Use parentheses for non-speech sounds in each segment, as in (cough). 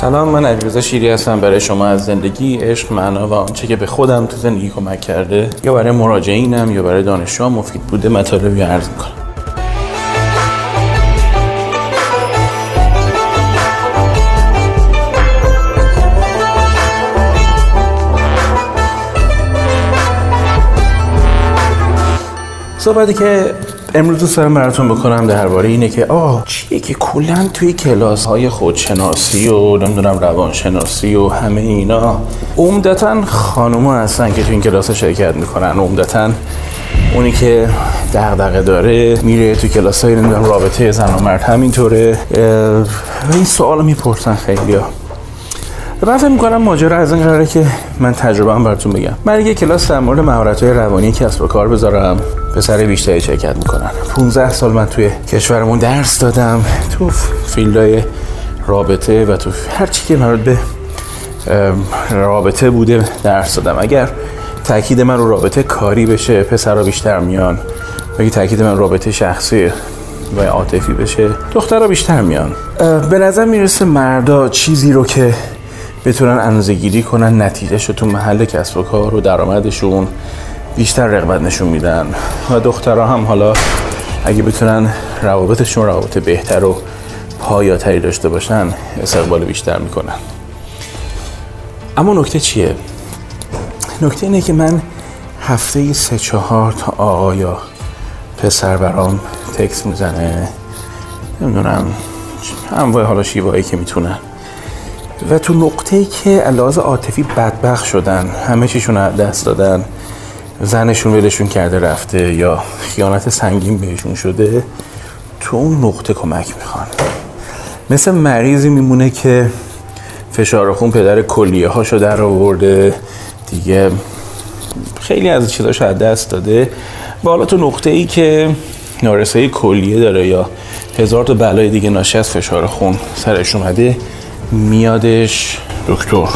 سلام من علیرضا شیری هستم. برای شما از زندگی عشق معنا و آنچه که به خودم تو زندگی کمک کرده یا برای مراجعینم یا برای دانشجو مفید بوده مطالبی عرض می‌کنم. صحبتی که امروز دوست دارم براتون بکنم درباره اینه که آه چیه که کلا توی کلاس های خودشناسی و نمی‌دونم روانشناسی و همه اینا عمدتا خانوما هستن که توی این کلاس شرکت می‌کنن. عمدتا اونی که دغدغه داره میره تو کلاس های نمی‌دونم رابطه زن و مرد همینطوره. و این سوال می‌پرسن خیلی ها من فکر می‌کنم ماجرا از این قراره که من تجربه هم براتون بگم. من یه کلاس در مورد مهارت های روانی کسب و کار بذارم. پسر بیشتری شرکت می‌کنن. 15 سال من توی کشورمون درس دادم. تو فیلدهای رابطه و تو هر چی که مربوط به رابطه بوده درس دادم. اگر تاکید من رو رابطه کاری بشه پسرها بیشتر میان. و اگه تاکید من رابطه شخصی و عاطفی بشه دخترها بیشتر میان. به نظر می‌رسه مردا چیزی رو که بتونن اندازه گیری کنن نتیجه تو محل کسب و کار و درآمدشون بیشتر رغبت نشون میدن. و دخترها هم حالا اگه بتونن روابطشون روابط بهتر و پایاتری داشته باشن استقبال بیشتر می‌کنن. اما نکته چیه؟ نکته اینه که من هفته سه چهار تا آقا یا پسر برام تکس می‌زنه. نمی‌دونم. انواع حالا شیوایی که می‌تونن. و تو نقطه ای که علاوه عاطفی بدبخ شدن همه چیشون دست دادن زنشون ولشون کرده رفته یا خیانت سنگین بهشون شده تو اون نقطه کمک می‌خوان. مثل مریضی میمونه که فشار خون پدر کلیه هاشو در آورده دیگه خیلی از چیزاشو از دست داده. و حالا تو نقطه ای که نارسایی کلیه داره یا هزار تا بلای دیگه ناشی از فشار خون سرش اومده میادش. دکتر.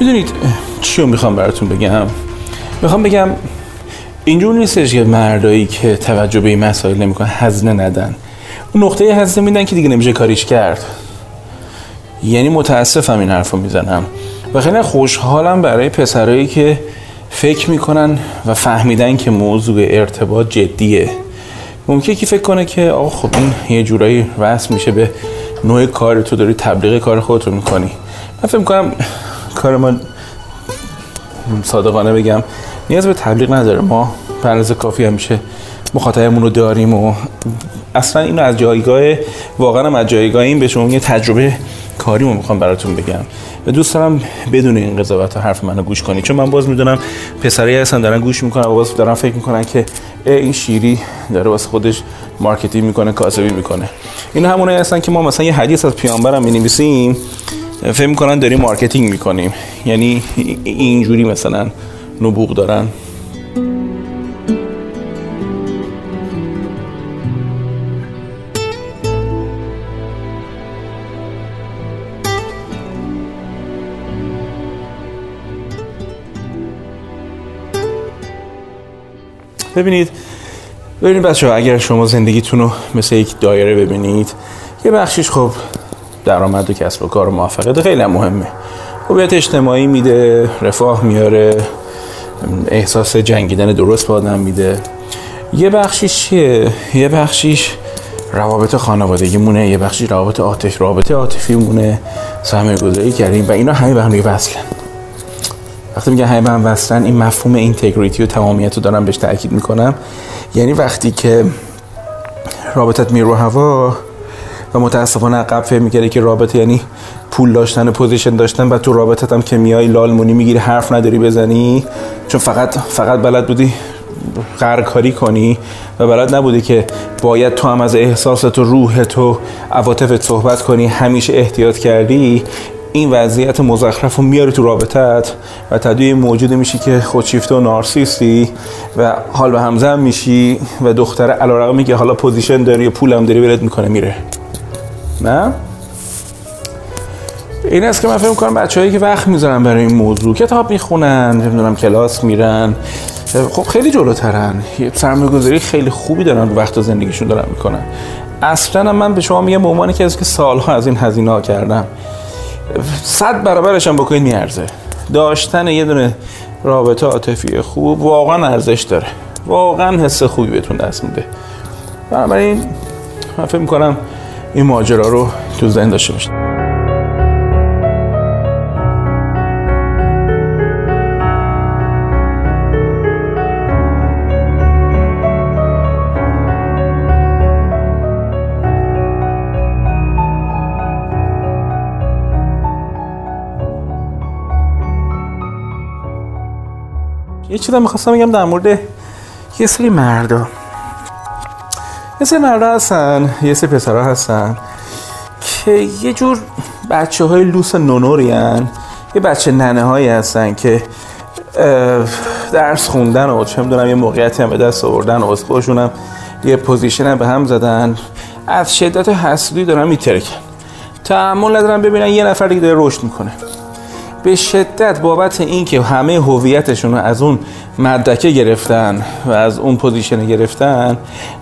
می‌دونید چی رو می‌خوام براتون بگم؟ می‌خوام بگم اینجور نیستش که مردایی که توجه به این مسائل نمی‌کنن هزینه ندن. اون نقطه هزینه میدن که دیگه نمیشه کاریش کرد. یعنی متاسفم این حرف رو می‌زنم. و خیلی خوشحالم برای پسرایی که فکر می‌کنن و فهمیدن که موضوع ارتباط جدیه. ممکنه که فکر کنه که آقا خب این یه جورایی وصل میشه به نوع کار تو داری تبلیغ کار خودت رو می‌کنی. من فکر می‌کنم کار ما صادقانه بگم نیاز به تبلیغ نداره. ما به کافی همیشه مخاطبمون رو داریم و اصلا اینو از جایگاه واقعا از جایگاه این به شما یه تجربه کاری رو می‌خوام براتون بگم. و دوست دارم بدون این قضاوت حرف منو گوش کنی. چون من باز می‌دونم پسرایی هستن دارن گوش می‌کنن و باز دارن فکر می‌کنن که این شیری داره واسه خودش marketing می‌کنه کاسبی می‌کنه. این همونایی هستن که ما مثلا یه حدیث از پیامبرم می‌نویسیم. فکر می‌کنن داریم marketing می‌کنیم. یعنی اینجوری مثلا نبوغ دارن. ببینید ببینید بچه اگر شما زندگیتون رو مثل یک دایره ببینید یه بخشیش خب درآمد و کسب و کار و موفقیت خیلی مهمه. هویت اجتماعی میده رفاه میاره احساس جنگیدن درست به آدم میده. یه بخشیش چیه؟ یه بخشیش روابط خانوادگی مونه یه بخشی روابط عاطفی رابطه عاطفی مونه. سرمایه گذاری کردیم و اینا همه به هم وصلن. وقتی میگه همه به هم وصلن این مفهوم integrity و تمامیت رو دارم بهش تاکید می‌کنم. یعنی وقتی که رابطت میرو هوا و متاسفانه عقب فهم می‌کرده که رابطه یعنی پول داشتن و position داشتن و تو رابطت هم که میای لالمونی می‌گیری حرف نداری بزنی. چون فقط فقط بلد بودی خرکاری کنی و بلد نبودی که باید تو هم از احساسات و روحت و عواطفت صحبت کنی همیشه احتیاط کردی. این وضعیت مزخرف رو میاری تو رابطت و تدوی موجود میشی که خودشیفته و نارسیستی و حال به همزن میشی و دختره حالا میگه حالا position داری و پولم داری ولت می‌کنه میره. نه؟ این است که من فکر کنم بچه‌هایی که وقت می‌ذارن برای این موضوع کتاب می‌خونن نمی‌دونم کلاس میرن خب خیلی جلوترن. یه سرمایه‌گذاری خیلی خوبی دارن رو وقت زندگیشون دارن می‌کنن. اصلا من به شما میگم به عنوان از که سالها از این هزینه ها کردم صد برابرش هم بکنید میارزه. داشتن یه دونه رابطه عاطفی خوب واقعا ارزش داره. واقعا حس خوبی بهتون دست میده. بنابراین من فکر می‌کنم این ماجرا رو تو ذهن داشته باشید. یه چیزا می‌خواستم بگم در مورد یه سری مردا. یه سری مردا هستن یه سری پسرها هستن که یه جور بچه های لوس ننری هن. یه بچه ننه هایی هستن که درس خوندن و چه می‌دونم یه موقعیتی هم به دست آوردن و از هم یه position هم به هم زدن. از شدت حسودی دارن میترکن. تحمل ندارن ببینن یه نفر دیگه داره رشد می‌کنه. به شدت بابت اینکه همه هویتشون رو از اون مدرکه گرفتن و از اون position گرفتن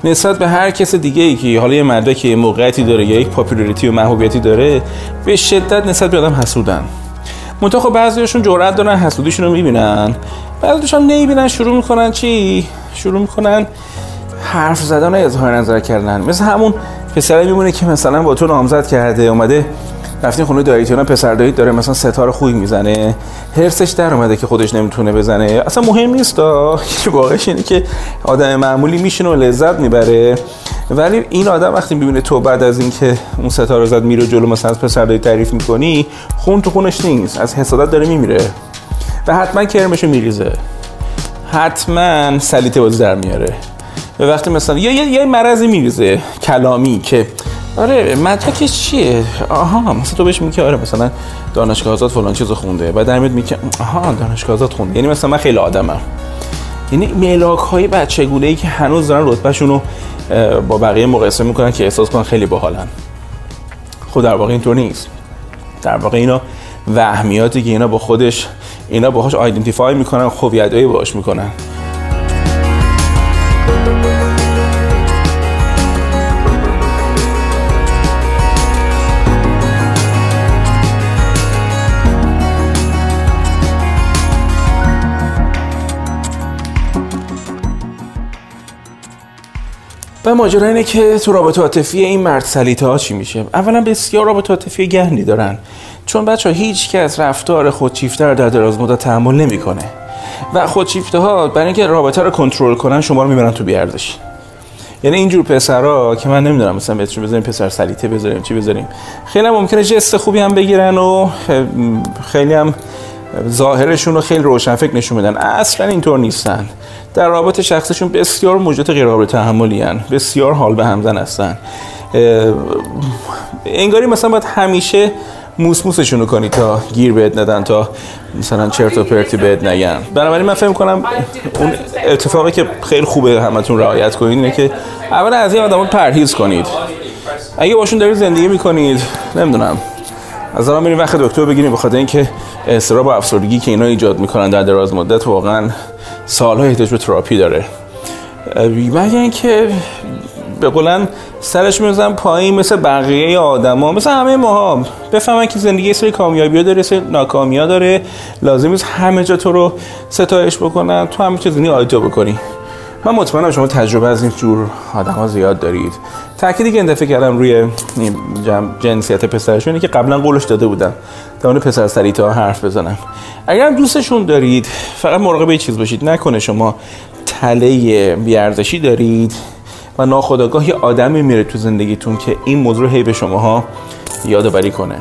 نسبت به هر کس دیگه ای که حالا یه مدرک موقعیتی داره یا یک popularity و محبوبیتی داره به شدت نسبت به آدم حسودن. منتها خب بعضیشون جرأت دارن حسودیشون رو می‌بینن. بعضیش هم نمی‌بینن شروع می‌کنن چی؟ شروع می‌کنن حرف زدن و اظهار نظر کردن. مثل همون پسره میمونه که مثلا با تو نامزد کرده اومده رفتین خونه داییتون پسر داییت داره مثلا ستاره خوبی می‌زنه. هرسش در اومده که خودش نمی‌تونه بزنه. اصلا مهم نیست (laughs) واقعش اینه که آدم معمولی میشینه و لذت می‌بره. ولی این آدم وقتی می‌بینه تو بعد از اینکه اون ستاره زد میره جلو مثلا از پسر داییت تعریف می‌کنی خون تو خونش نیست. از حسادت داره میمیره. و حتما کرمشو میریزه. حتما سلیته بازی در میاره. و وقتی مثلا یا یه, یه مرضی میریزه. کلامی که آره مدرکش چیه؟ آها مثلا تو بهش میگی آره مثلا دانشگاه آزاد فلان چیزو خونده. بعد در میگه آها دانشگاه آزاد خونده. یعنی مثلا من خیلی آدمم. یعنی ملاک های بچگونه ای که هنوز دارن رتبهشون رو با بقیه مقایسه می‌کنن که احساس کنن خیلی باحالن. خود در واقع اینطور نیست. در واقع اینا وهمیاتی که اینا با خودش اینا باهاش آیدنتیفای می‌کنن خوبیتایی باهاش می‌کنن. ماجرا اینه که تو رابطه عاطفی این مرد سلیته ها چی میشه؟ اولا بسیار رابطه عاطفی گهنی دارن چون بچه ها هیچ کس رفتار خودشیفته رو در دراز مدت تحمل نمی‌کنه. و خودشیفته ها برای اینکه رابطه رو کنترل کنن شما رو می‌برن تو بیاردش یعنی اینجور پسرا که من نمی‌دونم مثلا بهتون بذاریم پسر سلیته بذاریم چی بذاریم. خیلی هم ممکنه جست خوبی هم بگیرن و خیلی هم ظاهرشون رو خیلی روشن فکر نشون بدن اصلا اینطور نیستن. در رابطه شخصشون بسیار موجود غیر قابل تحملی بسیار حال به همزن هستن. انگاری مثلا باید همیشه موس موسشون رو کنی تا گیر بهت ندن تا مثلا چرت و پرتی بهت نگن. بنابراین من فکر کنم اون اتفاقی که خیلی خوبه همتون رعایت کنید اینه که اول از این آدمو پرهیز کنید. اگه باشون دارید زندگی می‌کنید نمی‌دونم. از الان بریم وقت دکتر بگیریم بخاطر اینکه استراب و افسردگی که اینا ایجاد می‌کنن در دراز مدت واقعا سالها احتیاج به تراپی داره. مگه اینکه به قولن سرش میزن پایین مثل بقیه آدما مثل همه ماها. بفهمن که زندگی سری کامیابی داره سری ناکامی داره. لازم نیست همه جا تو رو ستایش بکنن. تو همه چیز زندگی بکنی. من مطمئنم شما تجربه از این جور آدم ها زیاد دارید. تأکیدی که این کردم روی جنسیت پسرشون که قبلا قولش داده بودم در پسر سریت ها حرف بزنم اگر دوستشون دارید فقط مراقب چیز باشید. نکنه شما تله بیارزشی دارید و ناخداگاه یه آدمی میره تو زندگیتون که این موضوع هی به شماها یادآوری کنه.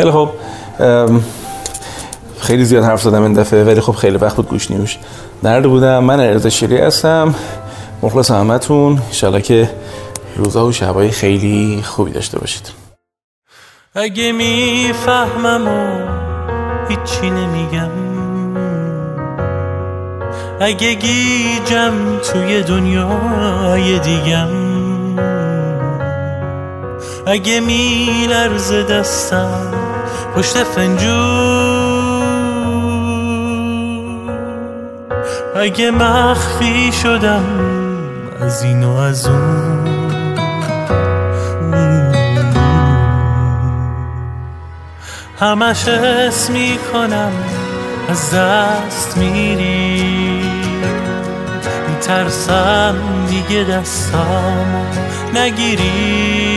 خیلی خوب. خیلی زیاد حرف زدم این دفعه ولی خب خیلی وقت بود گوش نیوش. نرده بودم. من ارزا شیری هستم. مخلص همتون. انشالله که روزا و شبای خیلی خوبی داشته باشید. اگه می‌فهمم و هیچی نمیگم اگه گیجم توی دنیای دیگم اگه میلرز دستم پشت فنجون. اگه مخفی شدم از این و از اون. همش اسم می‌کنم از دست میری. میترسم دیگه دستامو نگیری.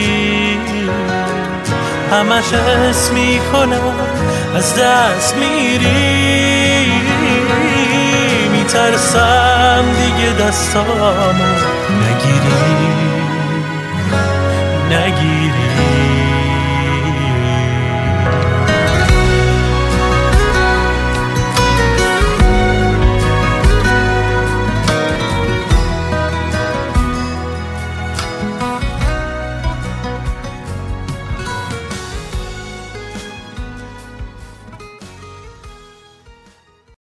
همش اسم می‌کنم از دست میری. میترسم دیگه دستامو نگیری. نگیری.